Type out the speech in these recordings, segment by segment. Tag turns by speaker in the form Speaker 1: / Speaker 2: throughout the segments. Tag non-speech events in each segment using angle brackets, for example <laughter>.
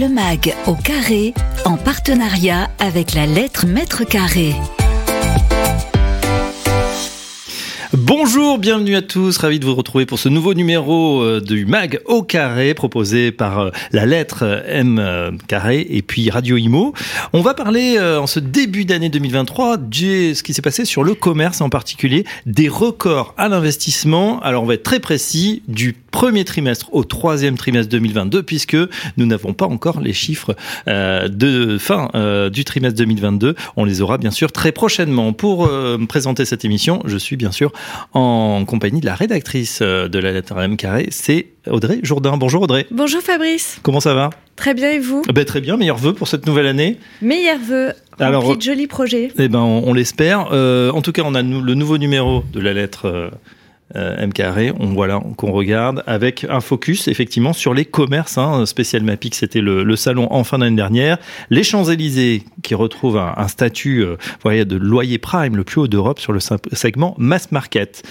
Speaker 1: Le MAG au carré, en partenariat avec la lettre Mètre Carré.
Speaker 2: Bonjour, bienvenue à tous, ravi de vous retrouver pour ce nouveau numéro euh, du MAG au carré proposé par euh, la lettre euh, M carré et puis Radio Imo. On va parler en ce début d'année 2023 de ce qui s'est passé sur le commerce en particulier, des records à l'investissement. Alors on va être très précis du premier trimestre au troisième trimestre 2022 puisque nous n'avons pas encore les chiffres de fin du trimestre 2022. On les aura bien sûr très prochainement. Pour présenter cette émission, je suis bien sûr en compagnie de la rédactrice euh, de la lettre M carré, c'est Audrey Jourdain. Bonjour Audrey.
Speaker 3: Bonjour Fabrice.
Speaker 2: Comment ça va?
Speaker 3: Très bien et vous?
Speaker 2: Ben, Très bien, meilleurs vœux pour cette nouvelle année.
Speaker 3: Meilleurs vœux. Alors, de jolis projets.
Speaker 2: Eh ben, on, l'espère. Euh, en tout cas, on a le nouveau numéro de la lettre euh, M carré, on voilà qu'on regarde avec un focus effectivement sur les commerces. Hein, Spécial Mapic, c'était le, salon en fin d'année dernière. Les Champs Élysées qui retrouvent un, statut euh, de loyer prime le plus haut d'Europe sur le segment mass market.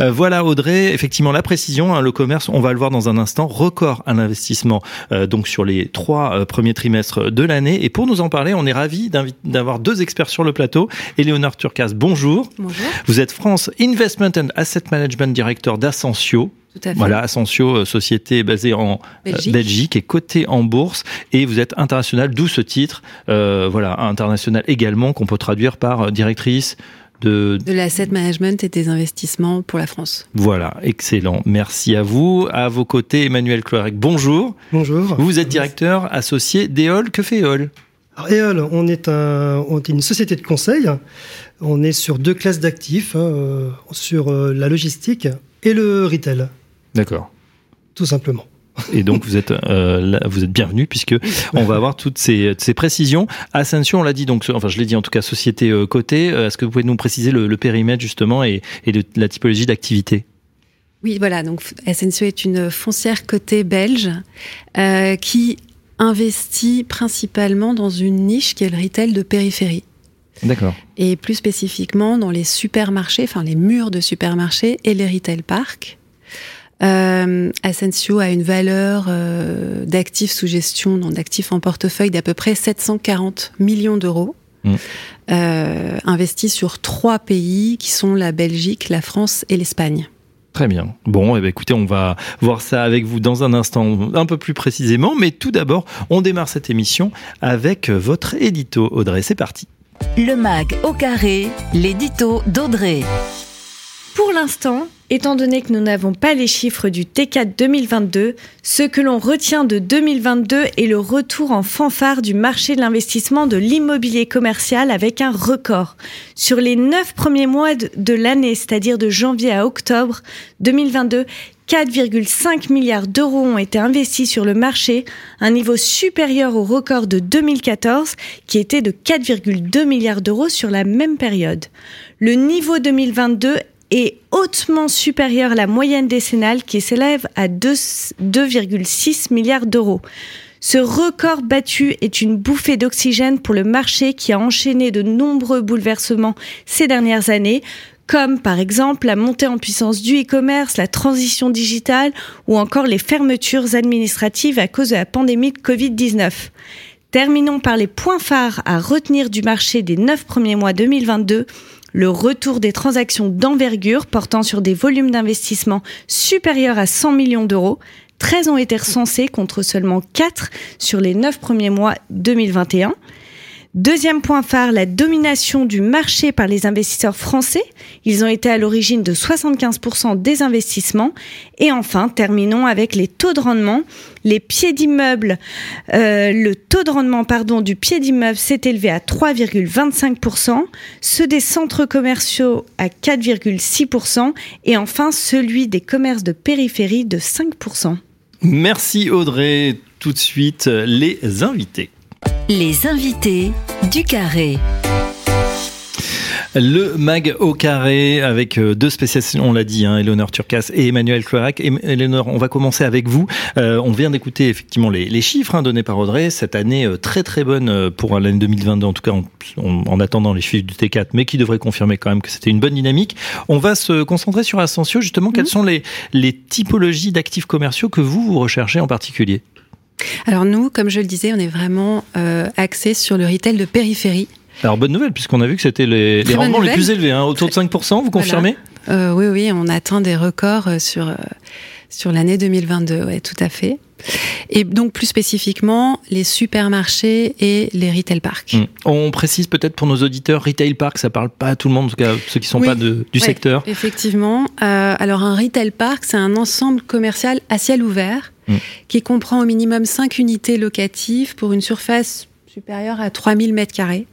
Speaker 2: Euh, voilà Audrey, effectivement la précision. Hein, le commerce, on va le voir dans un instant, record un investissement euh, donc sur les trois premiers trimestres de l'année. Et pour nous en parler, on est ravi d'avoir deux experts sur le plateau. Éléonore Turcas, bonjour.
Speaker 3: Bonjour.
Speaker 2: Vous êtes France Investment and Asset Management directeur d'Ascensio. Voilà, Ascensio, euh, société basée en euh, Belgique. et cotée en bourse. Et vous êtes international, d'où ce titre. Euh, voilà, international également, qu'on peut traduire par directrice de...
Speaker 3: De l'asset management et des investissements pour la France.
Speaker 2: Voilà, excellent. Merci à vous. À vos côtés, Emmanuel Cloirec, bonjour.
Speaker 4: Bonjour.
Speaker 2: Vous êtes directeur associé d'EOL. Que fait EOL?
Speaker 4: EOL, on est, un, on est une société de conseil on est sur deux classes d'actifs, hein, euh, sur euh, la logistique et le retail.
Speaker 2: D'accord.
Speaker 4: Tout simplement.
Speaker 2: Et donc vous êtes euh, vous êtes bienvenu puisque on va avoir toutes ces, ces précisions. Ascension, on l'a dit donc, enfin je l'ai dit en tout cas, société cotée. Est-ce que vous pouvez nous préciser le, périmètre justement et, et la typologie d'activité?
Speaker 3: Oui, voilà. Donc Ascension est une foncière cotée belge qui investit principalement dans une niche qui est le retail de périphérie.
Speaker 2: D'accord.
Speaker 3: Et plus spécifiquement dans les supermarchés, enfin les murs de supermarchés et les retail parks. Euh, Asensio a une valeur euh, d'actifs sous gestion, donc d'actifs en portefeuille d'à peu près 740 millions d'euros, mmh. euh, investis sur trois pays qui sont la Belgique, la France et l'Espagne.
Speaker 2: Très bien. Bon, eh bien, écoutez, on va voir ça avec vous dans un instant un peu plus précisément. Mais tout d'abord, on démarre cette émission avec votre édito. Audrey, c'est parti.
Speaker 1: Le MAG au carré, l'édito d'Audrey.
Speaker 3: Pour l'instant, étant donné que nous n'avons pas les chiffres du T4 2022, ce que l'on retient de 2022 est le retour en fanfare du marché de l'investissement de l'immobilier commercial avec un record. Sur les neuf premiers mois de l'année, c'est-à-dire de janvier à octobre 2022, 4,5 milliards d'euros ont été investis sur le marché, un niveau supérieur au record de 2014 qui était de 4,2 milliards d'euros sur la même période. Le niveau 2022 est hautement supérieur à la moyenne décennale qui s'élève à 2,6 milliards d'euros. Ce record battu est une bouffée d'oxygène pour le marché qui a enchaîné de nombreux bouleversements ces dernières années, comme par exemple la montée en puissance du e-commerce, la transition digitale ou encore les fermetures administratives à cause de la pandémie de Covid-19. Terminons par les points phares à retenir du marché des neuf premiers mois 2022 le retour des transactions d'envergure portant sur des volumes d'investissement supérieurs à 100 millions d'euros. 13 ont été recensés contre seulement 4 sur les 9 premiers mois 2021. Deuxième point phare, la domination du marché par les investisseurs français. Ils ont été à l'origine de 75% des investissements. Et enfin, terminons avec les taux de rendement. Les pieds d'immeuble, euh, le taux de rendement du pied d'immeuble s'est élevé à 3,25%, ceux des centres commerciaux à 4,6% et enfin celui des commerces de périphérie de 5%.
Speaker 2: Merci Audrey. Tout de suite, les invités.
Speaker 1: Les invités du carré.
Speaker 2: Le mag au carré avec euh, deux spécialistes, on l'a dit, hein, Eleonore Turcas et Emmanuel Cloirac. Eleonore, on va commencer avec vous. Euh, on vient d'écouter effectivement les, chiffres hein, donnés par Audrey. Cette année euh, très très bonne pour l'année 2022, en tout cas en, attendant les chiffres du T4, mais qui devrait confirmer quand même que c'était une bonne dynamique. On va se concentrer sur Ascensio. Justement, quelles mhm. sont les, les typologies d'actifs commerciaux que vous, vous recherchez en particulier?
Speaker 5: Alors nous, comme je le disais, on est vraiment euh, axé sur le retail de périphérie.
Speaker 2: Alors bonne nouvelle, puisqu'on a vu que c'était les, les rendements les plus élevés, hein, autour de 5%, vous confirmez?
Speaker 5: Euh, Oui, oui, on atteint des records euh, sur, euh, sur l'année 2022, ouais, tout à fait. Et donc plus spécifiquement, les supermarchés et les retail parks.
Speaker 2: Mmh. On précise peut-être pour nos auditeurs, retail park, ça parle pas à tout le monde, en tout cas ceux qui sont
Speaker 5: oui,
Speaker 2: pas de, du
Speaker 5: ouais,
Speaker 2: secteur.
Speaker 5: Effectivement. Euh, alors un retail park, c'est un ensemble commercial à ciel ouvert
Speaker 2: mmh.
Speaker 5: qui comprend au minimum 5 unités locatives pour une surface supérieure à 3000 mètres carrés.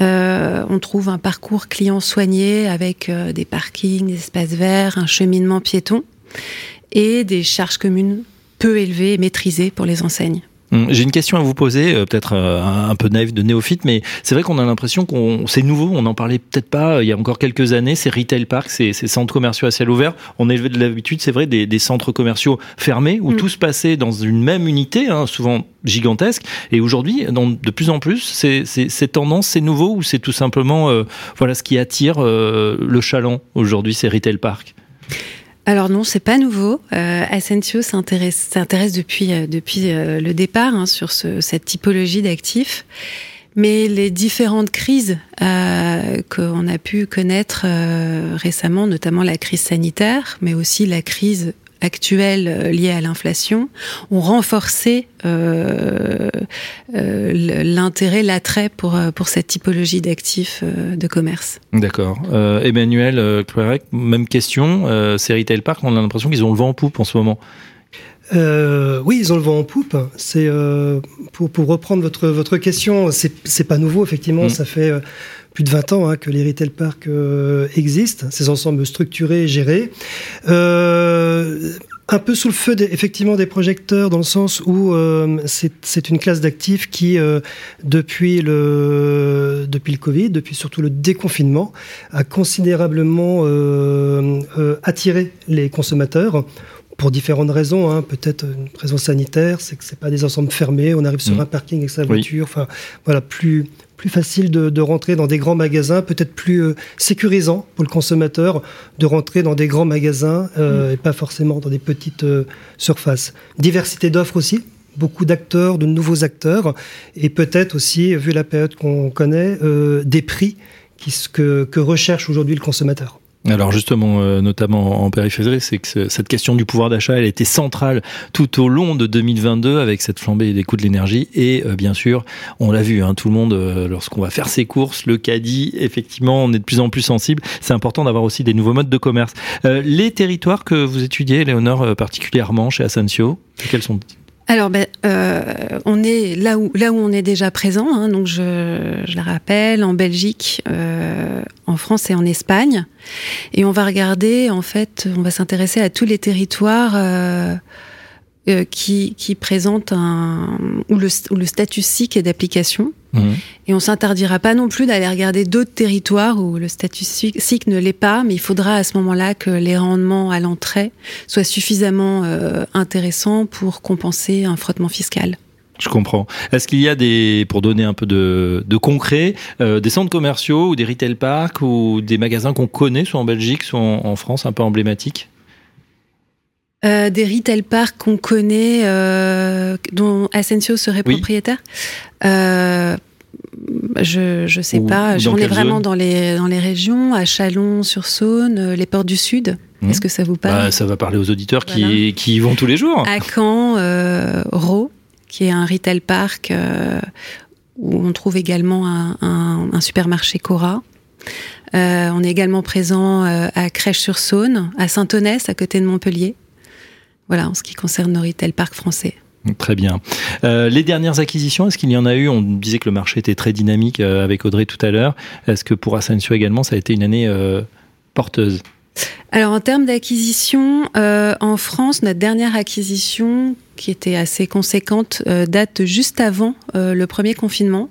Speaker 5: Euh, on trouve un parcours client soigné avec euh, des parkings, des espaces verts, un cheminement piéton et des charges communes peu élevées et maîtrisées pour les enseignes.
Speaker 2: Hum, J'ai une question à vous poser, euh, peut-être euh, un peu naïf de néophyte, mais c'est vrai qu'on a l'impression qu'on c'est nouveau. On n'en parlait peut-être pas euh, il y a encore quelques années. Ces retail parks, ces, ces centres commerciaux à ciel ouvert, on élevait de l'habitude, c'est vrai, des, des, centres commerciaux fermés où
Speaker 5: Mm.
Speaker 2: tout se passait dans une même unité, hein, souvent gigantesque. Et aujourd'hui, de plus en plus, c'est c'est- c'est tendance, c'est nouveau ou c'est tout simplement euh, voilà ce qui attire euh, le chaland aujourd'hui, ces retail parks.
Speaker 5: Alors non, c'est pas nouveau. Euh, s'intéresse depuis euh, euh, le départ hein, sur ce, cette typologie d'actifs. Mais les différentes crises euh, qu'on a pu connaître récemment, notamment la crise sanitaire, mais aussi la crise actuelle euh, liée à l'inflation, ont renforcé euh, euh, l'intérêt, l'attrait pour, pour cette typologie d'actifs euh, de commerce.
Speaker 2: D'accord. Euh, Emmanuel euh, Cloirec, même question. Euh, ces retail parks, on a l'impression qu'ils ont le vent en poupe en ce moment.
Speaker 4: Euh, oui, ils ont le vent en poupe. C'est euh, pour, pour reprendre votre votre question, c'est c'est pas nouveau effectivement.
Speaker 2: Mm.
Speaker 4: Ça fait euh, plus de 20 ans hein, que les retail parks euh, existent, ces ensembles structurés et gérés. Euh, un peu sous le feu des, effectivement des projecteurs dans le sens où euh, c'est une classe d'actifs qui euh, depuis le depuis le Covid, depuis surtout le déconfinement, a considérablement euh, attiré les consommateurs pour différentes raisons. Hein. Peut-être une raison sanitaire, c'est que c'est pas des ensembles fermés. On arrive sur
Speaker 2: Mm.
Speaker 4: un parking avec sa
Speaker 2: Oui.
Speaker 4: voiture. Enfin, voilà, plus plus facile de, de rentrer dans des grands magasins, peut-être plus euh, sécurisant pour le consommateur de rentrer dans des grands magasins euh, et pas forcément dans des petites euh, surfaces. Diversité d'offres aussi. Beaucoup d'acteurs, de nouveaux acteurs, et peut-être aussi, vu la période qu'on connaît, euh, des prix qui, ce que, que recherche aujourd'hui le consommateur.
Speaker 2: Alors justement, euh, notamment en périphérie, c'est que ce- cette question du pouvoir d'achat, elle était centrale tout au long de 2022 avec cette flambée des coûts de l'énergie. Et euh, bien sûr, on l'a vu, hein, tout le monde, euh, lorsqu'on va faire ses courses, le caddie, effectivement, on est de plus en plus sensible. C'est important d'avoir aussi des nouveaux modes de commerce. Les territoires que vous étudiez, Léonore, particulièrement chez Asensio, quels sont
Speaker 5: Alors, ben, euh, on est là où, on est déjà présent. Hein, donc, je, je le rappelle, en Belgique, euh, en France et en Espagne. Et on va regarder, en fait, on va s'intéresser à tous les territoires euh, euh, qui, qui présentent un où le, où le statut SIC est d'application.
Speaker 2: Mhm.
Speaker 5: Et on s'interdira pas non plus d'aller regarder d'autres territoires où le statut SIC ne l'est pas, mais il faudra à ce moment-là que les rendements à l'entrée soient suffisamment euh, intéressants pour compenser un frottement fiscal.
Speaker 2: Je comprends. Est-ce qu'il y a des, pour donner un peu de, de concret, euh, des centres commerciaux ou des retail parks ou des magasins qu'on connaît, soit en Belgique, soit en, en France, un peu emblématiques?
Speaker 5: Euh, des retail parks qu'on connaît, euh, dont Asensio serait
Speaker 2: Oui.
Speaker 5: propriétaire. Euh, je je sais
Speaker 2: Ou
Speaker 5: pas. J'en ai vraiment dans les dans les régions, à Chalon-sur-Saône, les ports du Sud.
Speaker 2: Mhm.
Speaker 5: Est-ce que ça vous parle
Speaker 2: Bah, Ça va parler aux auditeurs qui,
Speaker 5: Voilà.
Speaker 2: qui y vont tous les jours.
Speaker 5: À Caen, Rho, qui est un retail park où on trouve également un, un- un supermarché Cora. On est également présent à Crèche-sur-Saône, à Saint-Onès, à côté de Montpellier. Voilà, en ce qui concerne nos retail parks français.
Speaker 2: Très bien. Euh, les dernières acquisitions, est-ce qu'il y en a eu? On disait que le marché était très dynamique euh, avec Audrey tout à l'heure. Est-ce que pour Asensio également, ça a été une année euh, porteuse?
Speaker 5: Alors en termes d'acquisition, en France, notre dernière acquisition, qui était assez conséquente, date juste avant le premier confinement,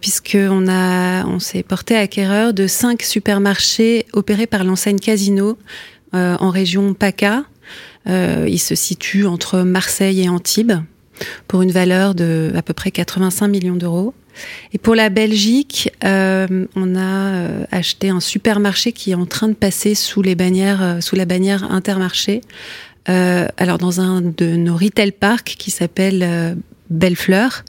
Speaker 5: puisque on s'est porté acquéreur de cinq supermarchés opérés par l'enseigne Casino en région PACA. Euh, il se situe entre Marseille et Antibes pour une valeur de à peu près 85 millions d'euros. Et pour la Belgique, euh, on a euh, acheté un supermarché qui est en train de passer sous les bannières, sous la bannière Intermarché alors dans un de nos retail parks qui s'appelle Bellefleur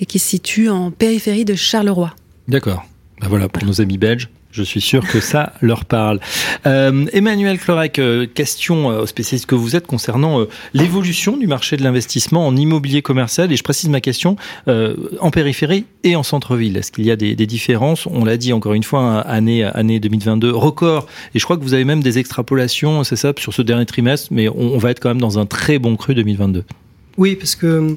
Speaker 5: et qui se situe en périphérie de Charleroi.
Speaker 2: D'accord. Ben voilà, pour nos amis belges, je suis sûr que ça leur parle. Euh, Emmanuel Clorec, euh, question euh, au spécialiste que vous êtes concernant l'évolution du marché de l'investissement en immobilier commercial. Et je précise ma question en périphérie et en centre-ville. Est-ce qu'il y a des, différences? On l'a dit encore une fois, année, année 2022, record. Et je crois que vous avez même des extrapolations, c'est ça, sur ce dernier trimestre. Mais on va être quand même dans un très bon cru 2022.
Speaker 4: Oui, parce que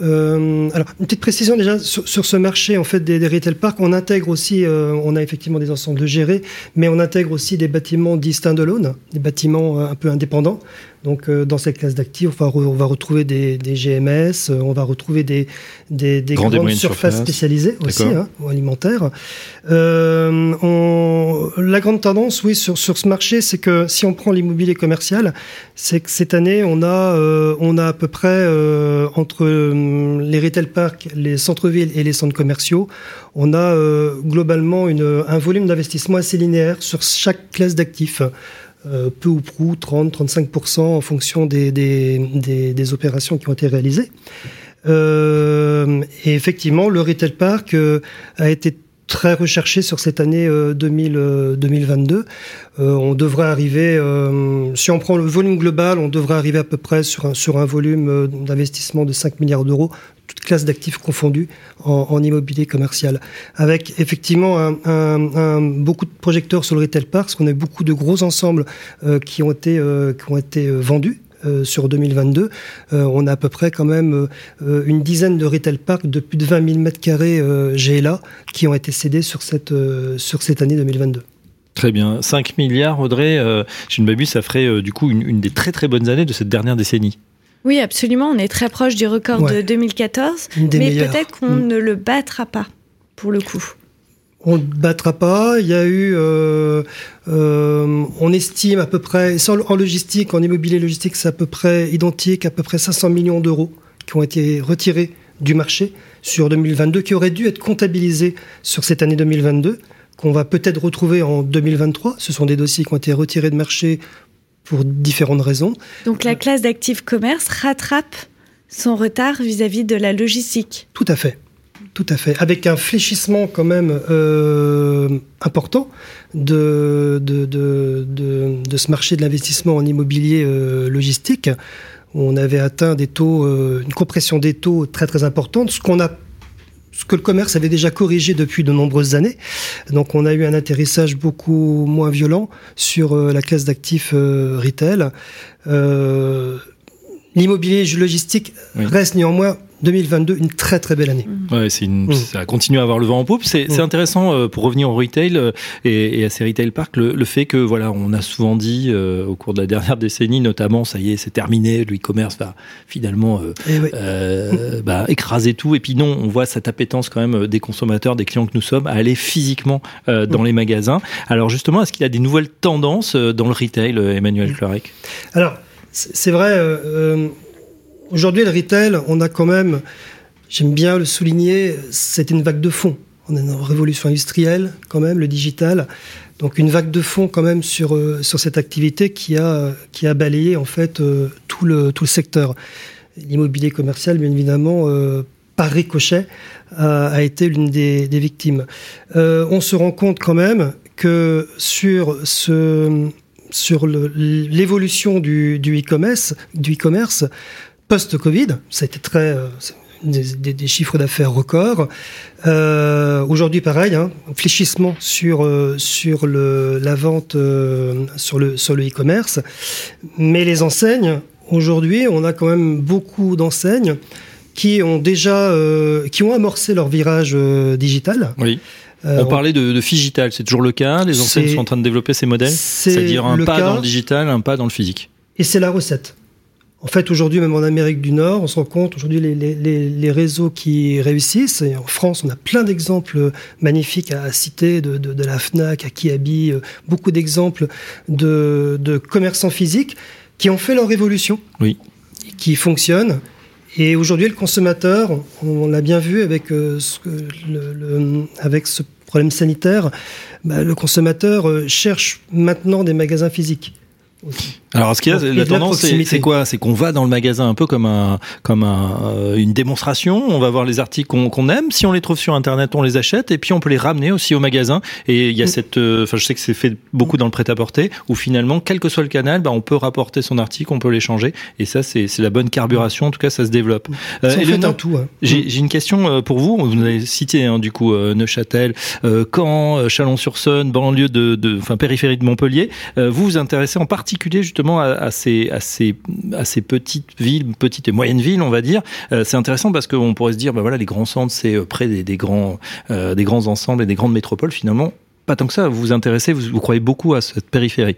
Speaker 4: euh, alors, une petite précision déjà sur, ce marché en fait des, des retail parks, on intègre aussi, euh, on a effectivement des ensembles gérés, mais on intègre aussi des bâtiments dits standalone, des bâtiments euh, un peu indépendants. Donc, euh, dans cette classe d'actifs, on, on, va retrouver des, des GMS, euh, on va retrouver des, des, des grandes surfaces surface. spécialisées aussi, hein, ou alimentaires. Euh, on, la grande tendance, oui, sur, sur ce marché, c'est que si on prend l'immobilier commercial, c'est que cette année, on a, euh, on a à peu près euh, entre les retail parks, les centres-villes et les centres commerciaux, on a globalement une, un volume d'investissement assez linéaire sur chaque classe d'actifs. Euh, peu ou prou 30-35% en fonction des, des, opérations qui ont été réalisées. Euh, et effectivement, le retail park euh, a été très recherché sur cette année 2000, 2022. on devrait arriver, si on prend le volume global, on devrait arriver à peu près sur un, sur un volume d'investissement de 5 milliards d'euros toutes classes d'actifs confondues en, immobilier commercial. Avec effectivement un, beaucoup de projecteurs sur le retail park, parce qu'on a beaucoup de gros ensembles euh, qui ont été, euh, qui ont été euh, sur 2022, on a à peu près quand même une dizaine de retail parks de plus de 20 000 mètres carrés GLA qui ont été cédés sur cette, sur cette année 2022.
Speaker 2: Très bien. 5 milliards, Audrey, je ne m'abuse, ça ferait du coup une, une, des très très bonnes années de cette dernière décennie.
Speaker 3: Oui, absolument. On est très proche du record de 2014, mais peut-être qu'on mm. ne le battra pas, pour le coup.
Speaker 4: On ne battra pas. Il y a eu, euh, euh, on estime à peu près, en logistique, en immobilier logistique, c'est à peu près identique, à peu près 500 millions d'euros qui ont été retirés du marché sur 2022, qui auraient dû être comptabilisés sur cette année 2022 qu'on va peut-être retrouver en 2023. Ce sont des dossiers qui ont été retirés de marché pour différentes raisons.
Speaker 3: Donc la classe d'actifs commerce rattrape son retard vis-à-vis de la logistique.
Speaker 4: Tout à fait. Tout à fait. Avec un fléchissement quand même euh, important de, de, de, ce marché de l'investissement en immobilier euh, logistique. On avait atteint des taux, euh, une compression des taux très très importante, ce qu'on a ce que le commerce avait déjà corrigé depuis de nombreuses années. Donc on a eu un atterrissage beaucoup moins violent sur la classe d'actifs retail. Euh, l'immobilier logistique reste néanmoins 2022, une très très belle année.
Speaker 2: Ouais, c'est une, mm. ça continue à avoir le vent en poupe. C'est mm. intéressant euh, pour revenir au retail euh, et, et, à ces retail parks, le, le, fait que voilà, on a souvent dit euh, au cours de la dernière décennie, notamment, ça y est, c'est terminé, le e-commerce va finalement eh bah, écraser tout. Et puis non, on voit cette appétence quand même des consommateurs, des clients que nous sommes, à aller physiquement dans mm. les magasins. Alors justement, est-ce qu'il y a des nouvelles tendances dans le retail, Emmanuel Clarec?
Speaker 4: Alors, c'est vrai. Aujourd'hui, le retail, on a quand même, j'aime bien le souligner, c'est une vague de fond. On a une révolution industrielle, quand même, le digital. Donc une vague de fond quand même sur, euh, cette activité qui a, balayé en fait euh, tout, le, secteur. L'immobilier commercial, bien évidemment, euh, par ricochet, a, été l'une des victimes. on se rend compte quand même que sur ce sur l'évolution du, e-commerce, du e-commerce, post-Covid. Ça a été très euh, des, chiffres d'affaires records. Euh, aujourd'hui, pareil, hein, fléchissement sur euh, sur le, la vente sur le sur le e-commerce. Mais les enseignes, aujourd'hui, on a quand même beaucoup d'enseignes qui ont déjà qui ont amorcé leur virage digital.
Speaker 2: Oui. On parlait de, de digital, c'est toujours le cas. Les enseignes sont en train de développer ces modèles, c'est-à-dire un pas dans le digital, un pas dans le physique.
Speaker 4: Et c'est la recette. En fait, aujourd'hui, même en Amérique du Nord, on se rend compte, aujourd'hui, les, les, les, réseaux qui réussissent, et en France, on a plein d'exemples magnifiques à citer, de, de, de, la FNAC à Kiabi, euh, beaucoup d'exemples de, de commerçants physiques qui ont fait leur révolution,
Speaker 2: oui.
Speaker 4: qui fonctionnent. Et aujourd'hui, le consommateur, on l'a bien vu avec, euh, ce, avec ce problème sanitaire, bah, le consommateur euh, cherche maintenant des magasins physiques
Speaker 2: Alors, ce qu'il y a, la tendance, c'est quoi? C'est qu'on va dans le magasin un peu comme un, comme un, euh, une démonstration. On va voir les articles qu'on aime. Si on les trouve sur Internet, on les achète et puis on peut les ramener aussi au magasin. Et il y a mm. cette, euh, enfin, je sais que c'est fait beaucoup dans le prêt-à-porter où finalement, quel que soit le canal, bah, on peut rapporter son article, on peut l'échanger. Et ça, c'est la bonne carburation. En tout cas, ça se développe.
Speaker 4: Euh, fait un tout. Hein.
Speaker 2: J'ai une question pour vous. Vous avez cité hein, du coup Neuchâtel, Caen, Chalon-sur-Saône, banlieue de, de, enfin périphérie de Montpellier. vous vous intéressez en justement à, ces, petites villes, petites et moyennes villes, on va dire. Euh, c'est intéressant parce qu'on pourrait se dire, bah voilà, les grands centres, c'est euh, près des, grands, euh, des grands ensembles et des grandes métropoles. Finalement, pas tant que ça. Vous vous intéressez, vous, croyez beaucoup à cette périphérie.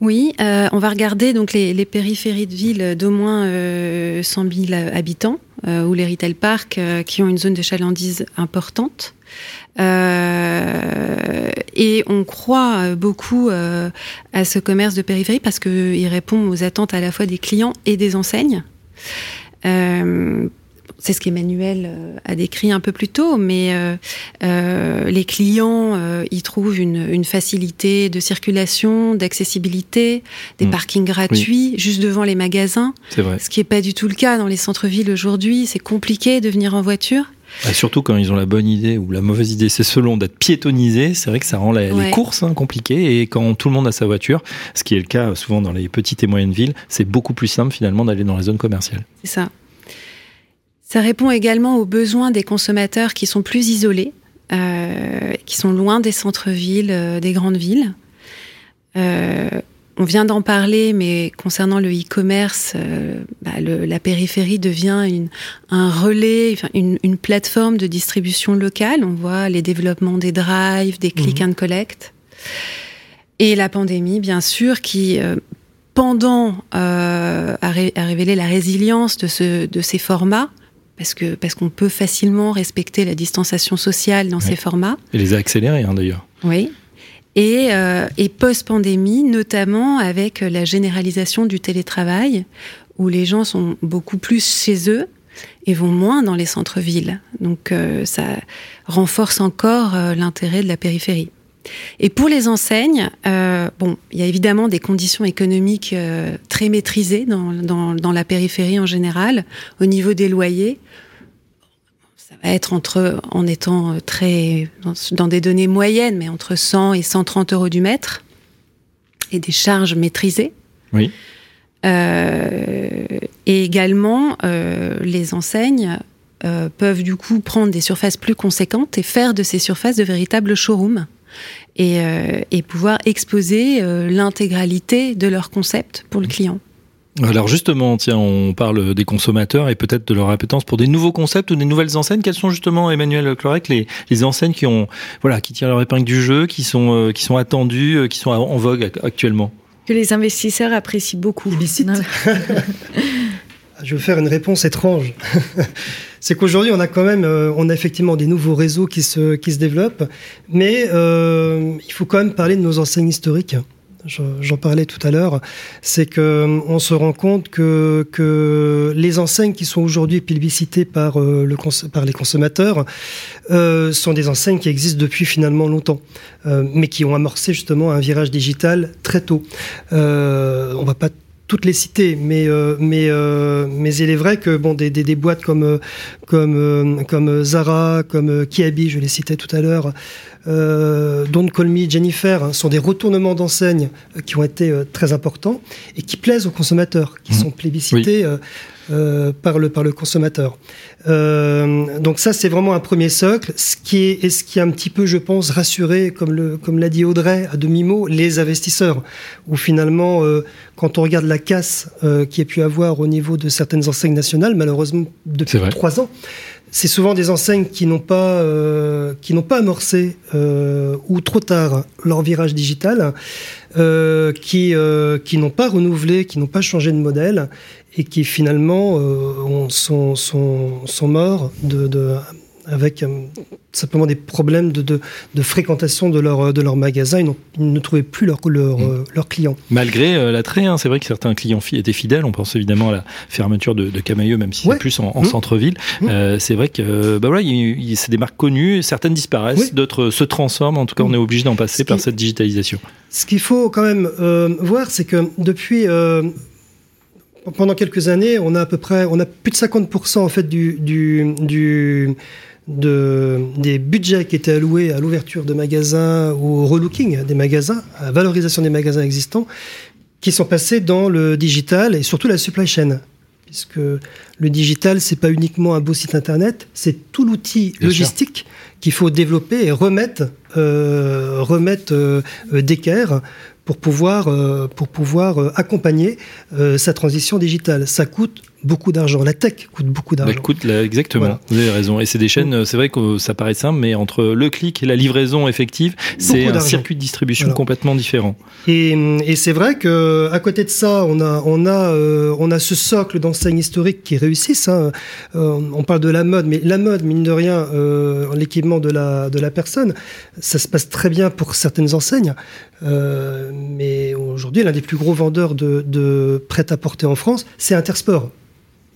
Speaker 5: Oui, on va regarder donc les, les périphéries de villes d'au moins euh, 100 000 habitants ou les retail parks qui ont une zone de chalandise importante. Euh, et on croit euh, beaucoup euh, à ce commerce de périphérie parce qu'il répond aux attentes à la fois des clients et des enseignes. C'est ce qu'Emmanuel a décrit un peu plus tôt, mais les clients y trouvent une, facilité de circulation, d'accessibilité, des mmh. parkings gratuits juste devant les magasins,
Speaker 2: vrai.
Speaker 5: ce qui n'est pas du tout le cas dans les centres-villes aujourd'hui. C'est compliqué de venir en voiture.
Speaker 2: Bah, surtout quand ils ont la bonne idée ou la mauvaise idée, c'est selon d'être piétonisé, c'est vrai que ça rend les courses hein, compliquées. Et quand tout le monde a sa voiture, ce qui est le cas souvent dans les petites et moyennes villes, c'est beaucoup plus simple finalement d'aller dans les zones commerciales.
Speaker 5: C'est ça. Ça répond également aux besoins des consommateurs qui sont plus isolés, euh, qui sont loin des centres-villes, euh, des grandes villes. Euh, on vient d'en parler, mais concernant le e-commerce, euh, bah, la périphérie devient une, un relais, une, une, plateforme de distribution locale. On voit les développements des drives, des click mhm. and collect. Et la pandémie, bien sûr, qui, euh, pendant, euh, a, révélé la résilience de, ce, de ces formats, parce que parce qu'on peut facilement respecter la distanciation sociale dans ces formats.
Speaker 2: Et les a accélérés, hein, d'ailleurs.
Speaker 5: Oui et, euh, et post-pandémie, notamment avec la généralisation du télétravail, où les gens sont beaucoup plus chez eux et vont moins dans les centres-villes. Donc euh, ça renforce encore euh, l'intérêt de la périphérie. Et pour les enseignes, euh, bon, il y a évidemment des conditions économiques euh, très maîtrisées dans, dans, dans, la périphérie en général, au niveau des loyers ça va être entre, en étant euh, très, dans des données moyennes, mais entre 100 et 130 euros du mètre, et des charges maîtrisées.
Speaker 2: Oui.
Speaker 5: Euh, et également, les enseignes peuvent du coup prendre des surfaces plus conséquentes et faire de ces surfaces de véritables showrooms. Et, euh, et pouvoir exposer euh, l'intégralité de leur concept pour le client.
Speaker 2: Alors justement, tiens, on parle des consommateurs et peut-être de leur appétence pour des nouveaux concepts ou des nouvelles enseignes. Quelles sont justement, Emmanuel Clorec, les, les enseignes qui ont, voilà, qui tirent leur épingle du jeu, qui sont, euh, qui sont attendues, euh, qui sont en vogue actuellement?
Speaker 3: Que les investisseurs apprécient beaucoup. <laughs>
Speaker 4: Je vais faire une réponse étrange. <laughs> c'est qu'aujourd'hui, on a quand même, euh, on a effectivement des nouveaux réseaux qui se, qui se développent, mais euh, il faut quand même parler de nos enseignes historiques j'en parlais tout à l'heure, c'est que euh, on se rend compte que, que les enseignes qui sont aujourd'hui publicitées par, le, par les consommateurs sont des enseignes qui existent depuis finalement longtemps, mais qui ont amorcé justement un virage digital très tôt. On va pas toutes les cités, mais euh, mais euh, mais il est vrai que bon des, des, des boîtes comme euh, comme comme Zara, comme Kiabi, je les citais tout à l'heure, Don't Call Me, Jennifer, hein, sont des retournements d'enseignes qui ont été très importants et qui plaisent aux consommateurs, qui mmh. sont plébiscités. Oui. Euh, par, le, par le consommateur. Euh, donc ça, c'est vraiment un premier socle, ce qui est, et ce qui est un petit peu, je pense, rassuré, comme, le, comme l'a dit Audrey, à demi-mot, les investisseurs, où finalement, euh, quand on regarde la casse euh, qui a pu avoir au niveau de certaines enseignes nationales, malheureusement, depuis trois ans, c'est souvent des enseignes qui n'ont pas, euh, qui n'ont pas amorcé euh, ou trop tard leur virage digital, euh, qui, euh, qui n'ont pas renouvelé, qui n'ont pas changé de modèle et qui finalement euh, sont, sont, sont morts de, de, avec simplement des problèmes de, de, de fréquentation de leur, de leur magasin. Ils, ils ne trouvaient plus leurs leur,
Speaker 2: Mmh.
Speaker 4: leurs clients.
Speaker 2: Malgré euh, l'attrait, hein, c'est vrai que certains clients étaient fidèles. On pense évidemment à la fermeture de, de Camailleux, même si
Speaker 4: Ouais.
Speaker 2: c'est plus en, en
Speaker 4: Mmh.
Speaker 2: centre-ville.
Speaker 4: Mmh.
Speaker 2: Euh, c'est vrai que euh, bah voilà, il- il- c'est des marques connues. Certaines disparaissent,
Speaker 4: Oui.
Speaker 2: d'autres se transforment. En tout cas, on est obligé d'en passer
Speaker 4: Ce
Speaker 2: par
Speaker 4: qui-
Speaker 2: cette digitalisation.
Speaker 4: Ce qu'il faut quand même euh, voir, c'est que depuis euh, pendant quelques années, on a à peu près, on a plus de 50% en fait du, du, du de, des budgets qui étaient alloués à l'ouverture de magasins ou au relooking des magasins, à la valorisation des magasins existants, qui sont passés dans le digital et surtout la supply chain. Puisque le digital, c'est pas uniquement un beau site internet, c'est tout l'outil logistique qu'il faut développer et remettre, euh, remettre euh, d'équerre pour pouvoir, euh, pour pouvoir accompagner sa transition digitale. Ça coûte beaucoup d'argent. La tech coûte beaucoup
Speaker 2: Bah,
Speaker 4: d'argent.
Speaker 2: écoute, là, exactement,
Speaker 4: Voilà.
Speaker 2: vous avez raison. Et c'est des chaînes, c'est vrai que ça paraît simple, mais entre le clic et la livraison effective, c'est un circuit de distribution
Speaker 4: Voilà.
Speaker 2: complètement différent.
Speaker 4: Et, et c'est vrai que à côté de ça, on a, on a, euh, on a ce socle d'enseignes historiques qui réussissent. hein. Euh, on parle de la mode, mais la mode, mine de rien, euh, l'équipement de la, de la personne, ça se passe très bien pour certaines enseignes. Mais aujourd'hui, l'un des plus gros vendeurs de, de prêt-à-porter en France, c'est Intersport.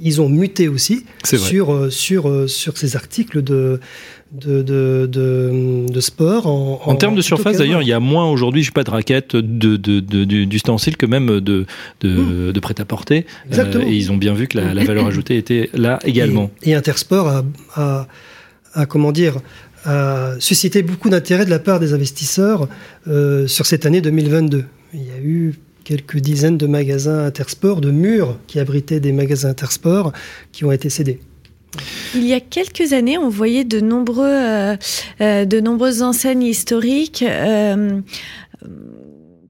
Speaker 4: Ils ont muté aussi sur, euh, sur, euh, sur ces articles de, de, de, de, de sport. En,
Speaker 2: En termes de surface, d'ailleurs, il y a moins aujourd'hui, je sais pas, de raquettes, d'ustensiles que même de, de, de prêt-à-porter.
Speaker 4: Mmh. Exactement.
Speaker 2: et ils ont bien vu que la, la valeur ajoutée était là également.
Speaker 4: Et, et Intersport a, a, a, comment dire, a suscité beaucoup d'intérêt de la part des investisseurs euh, sur cette année 2022. Il y a eu quelques dizaines de magasins Intersport, de murs qui abritaient des magasins Intersport qui ont été cédés.
Speaker 3: Il y a quelques années, on voyait de, nombreux, euh, euh, de nombreuses enseignes historiques euh,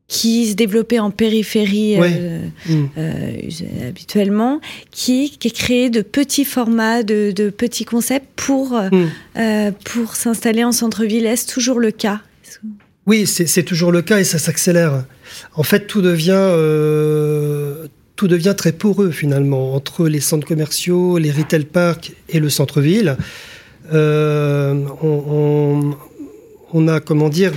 Speaker 3: qui se développaient en périphérie
Speaker 4: Ouais. Mm.
Speaker 3: habituellement, qui, qui créaient de petits formats, de, de petits concepts pour,
Speaker 4: Mm.
Speaker 3: pour s'installer en centre-ville. Est-ce toujours le cas?
Speaker 4: Oui, c'est toujours le cas et ça s'accélère. En fait, tout devient, euh, tout devient très poreux finalement entre les centres commerciaux, les retail parks et le centre-ville. Euh, on, a, comment dire,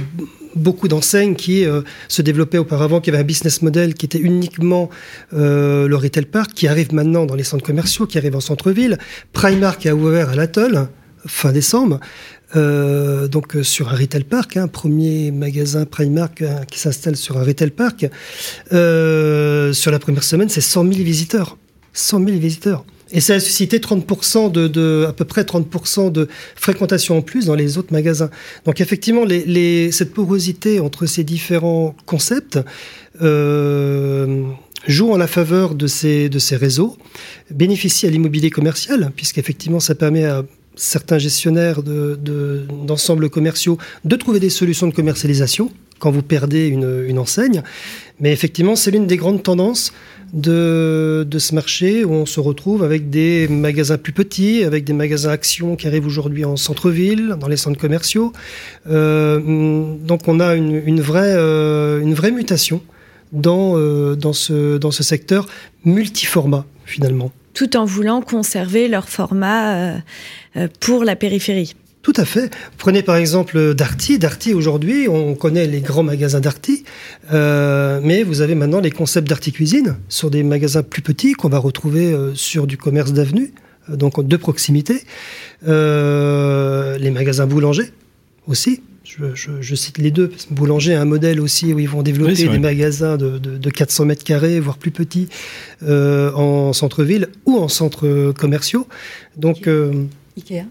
Speaker 4: beaucoup d'enseignes qui euh, se développaient auparavant, qui avaient un business model qui était uniquement le retail park, qui arrive maintenant dans les centres commerciaux, qui arrive en centre-ville. Primark a ouvert à l'Atoll fin décembre. Euh, donc euh, sur un retail park, un premier magasin Primark hein, qui s'installe sur un retail park. Euh, sur la première semaine, c'est 100 000 visiteurs. 100 000 visiteurs. Et ça a suscité 30% de, à peu près 30% de fréquentation en plus dans les autres magasins. Donc effectivement, cette porosité entre ces différents concepts euh, joue en la faveur de ces, de ces réseaux, bénéficie à l'immobilier commercial, puisqu'effectivement ça permet à certains gestionnaires de- de- d'ensembles commerciaux de trouver des solutions de commercialisation quand vous perdez une, enseigne. Mais effectivement, c'est l'une des grandes tendances de, ce marché où on se retrouve avec des magasins plus petits, avec des magasins actions qui arrivent aujourd'hui en centre-ville, dans les centres commerciaux. Euh, donc on a une, euh, vraie mutation euh, dans, ce, dans ce secteur multiformat finalement.
Speaker 3: Tout en voulant conserver leur format euh, euh, pour la périphérie.
Speaker 4: Tout à fait. Prenez par exemple Darty. Darty aujourd'hui, on connaît les grands magasins Darty, euh, mais vous avez maintenant les concepts Darty Cuisine sur des magasins plus petits qu'on va retrouver euh, sur du commerce d'avenue, euh, donc de proximité. Euh, les magasins boulanger aussi. Je, je- je cite les deux. parce que Boulanger a un modèle aussi où ils vont développer des magasins de, de- de 400 mètres carrés, voire plus petits, euh, en centre-ville ou en centres commerciaux. Donc, euh,
Speaker 5: Ikea.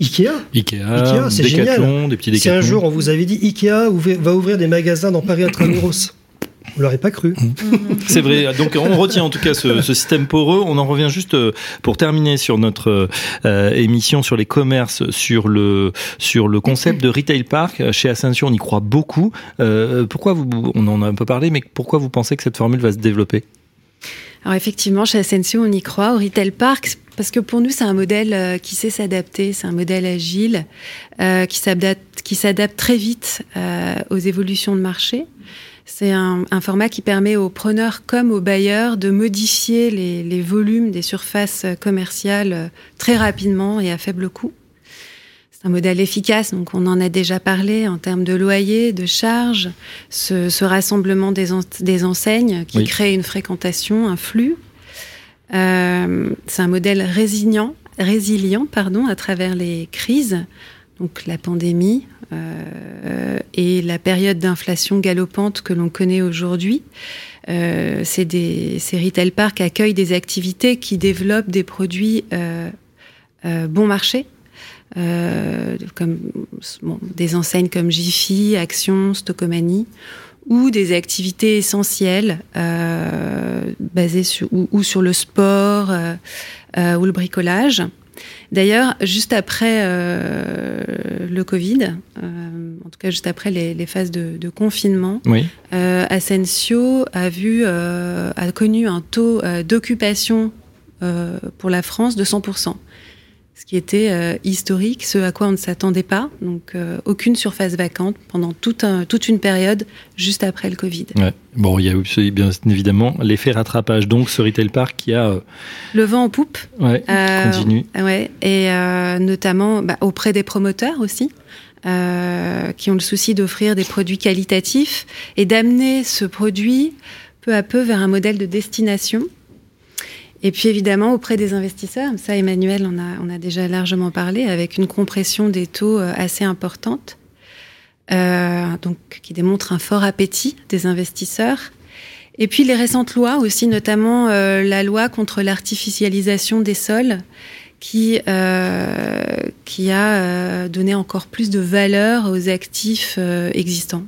Speaker 4: Ikea,
Speaker 2: Ikea,
Speaker 4: Ikea, c'est
Speaker 2: Décathlon, des petits
Speaker 4: si un jour on vous avait dit Ikea va ouvrir des magasins dans Paris Intramuros, vous l'aurez pas cru. <laughs>
Speaker 2: C'est vrai. Donc on retient en tout cas ce, ce système poreux. On en revient juste euh, pour terminer sur notre euh, émission sur les commerces, sur le sur le concept de retail park. Chez Ascension, on y croit beaucoup. Euh, pourquoi vous On en a un peu parlé, mais pourquoi vous pensez que cette formule va se développer?
Speaker 5: Alors effectivement, chez Ascensio, on y croit. Au Retail Park, parce que pour nous, c'est un modèle euh, qui sait s'adapter, c'est un modèle agile, euh, qui s'adapte qui s'adapte très vite euh, aux évolutions de marché. C'est un, un format qui permet aux preneurs comme aux bailleurs de modifier les, les volumes des surfaces commerciales très rapidement et à faible coût. C'est un modèle efficace, donc on en a déjà parlé en termes de loyer, de charges, ce, rassemblement des, des, enseignes qui crée une fréquentation, un flux. Euh, c'est un modèle résilient, résilient pardon, à travers les crises, donc la pandémie euh, et la période d'inflation galopante que l'on connaît aujourd'hui. Euh, c'est des, ces retail parks accueillent des activités qui développent des produits euh, euh bon marché, comme des enseignes comme Jiffy, Action, Stocomanie, ou des activités essentielles basées sur le sport ou le bricolage. D'ailleurs, juste après euh, le Covid, euh, en tout cas juste après les, les phases de, de confinement,
Speaker 2: oui.
Speaker 5: euh, Asensio a vu, a connu un taux d'occupation pour la France de 100% ce qui était euh, historique, ce à quoi on ne s'attendait pas. Donc, euh, aucune surface vacante pendant toute, un, toute une période juste après le Covid.
Speaker 2: Ouais. Bon, il y a eu bien évidemment l'effet rattrapage. Donc, ce retail park qui a. Euh...
Speaker 5: Le vent en poupe.
Speaker 2: Ouais, continue.
Speaker 5: Ouais, et notamment bah, auprès des promoteurs aussi. Qui ont le souci d'offrir des produits qualitatifs et d'amener ce produit peu à peu vers un modèle de destination et puis évidemment auprès des investisseurs, ça Emmanuel on a, on a déjà largement parlé, avec une compression des taux euh, assez importante, euh, donc qui démontre un fort appétit des investisseurs. Et puis les récentes lois aussi, notamment euh, la loi contre l'artificialisation des sols, qui, qui a donné encore plus de valeur aux actifs existants.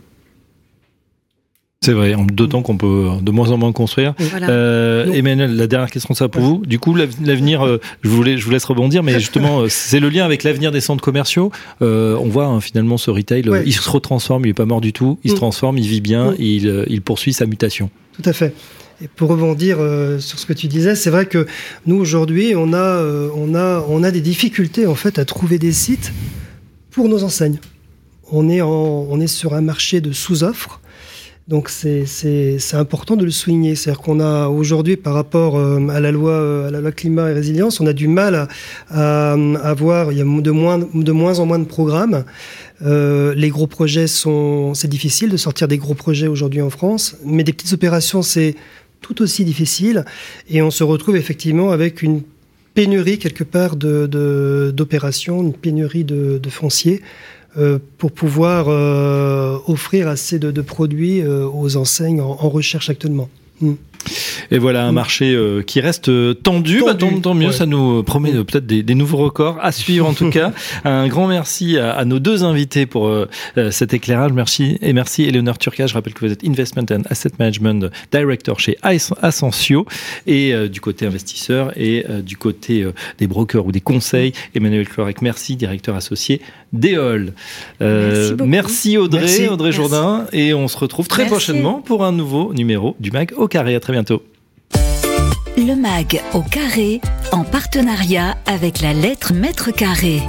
Speaker 2: C'est vrai, d'autant qu'on peut de moins en moins construire.
Speaker 5: Voilà.
Speaker 2: Euh, Emmanuel, la dernière question ça pour vous. Du coup, l'avenir, euh, je, vous laisse, je vous laisse rebondir, mais justement, <laughs> euh, c'est le lien avec l'avenir des centres commerciaux. Euh, on voit hein, finalement ce retail,
Speaker 4: Ouais.
Speaker 2: il se retransforme, il est pas mort du tout, il se
Speaker 4: Mm.
Speaker 2: transforme, il vit bien,
Speaker 4: Mm.
Speaker 2: il, il poursuit sa mutation.
Speaker 4: Tout à fait. Et pour rebondir euh, sur ce que tu disais, c'est vrai que nous aujourd'hui, on a, euh, on a, on a des difficultés en fait à trouver des sites pour nos enseignes. On est, en, on est sur un marché de sous-offres. Donc c'est important de le souligner. C'est-à-dire qu'on a aujourd'hui, par rapport euh, à la loi euh, à la loi climat et résilience, on a du mal à, avoir. Il y a de moins de moins en moins de programmes. Euh, les gros projets sont. C'est difficile de sortir des gros projets aujourd'hui en France, mais des petites opérations c'est tout aussi difficile. Et on se retrouve effectivement avec une pénurie quelque part de de- d'opérations, une pénurie de, de euh, pour pouvoir euh, offrir assez de, produits euh, aux enseignes en, recherche actuellement. Mm.
Speaker 2: Et voilà un
Speaker 4: Mm.
Speaker 2: marché euh, qui reste euh, tendu,
Speaker 4: Tendu,
Speaker 2: Bah, tant, tant mieux,
Speaker 4: ouais.
Speaker 2: ça nous promet euh, peut-être des, des nouveaux records à suivre en tout <laughs> cas. Un grand merci à, à nos deux invités pour euh, cet éclairage. Merci et merci Eleonore Turca. Je rappelle que vous êtes Investment and Asset Management Director chez As- Ascensio et euh, du côté investisseur et euh, du côté euh, des brokers ou des conseils. Emmanuel Clorec, merci, directeur associé d'EOL.
Speaker 3: Merci
Speaker 2: Audrey,
Speaker 4: Merci.
Speaker 2: Audrey
Speaker 3: Merci.
Speaker 2: Jourdain et on se retrouve très
Speaker 3: Merci.
Speaker 2: prochainement pour un nouveau numéro du MAG au carré. À très
Speaker 1: Le MAG au carré en partenariat avec la lettre mètre carré.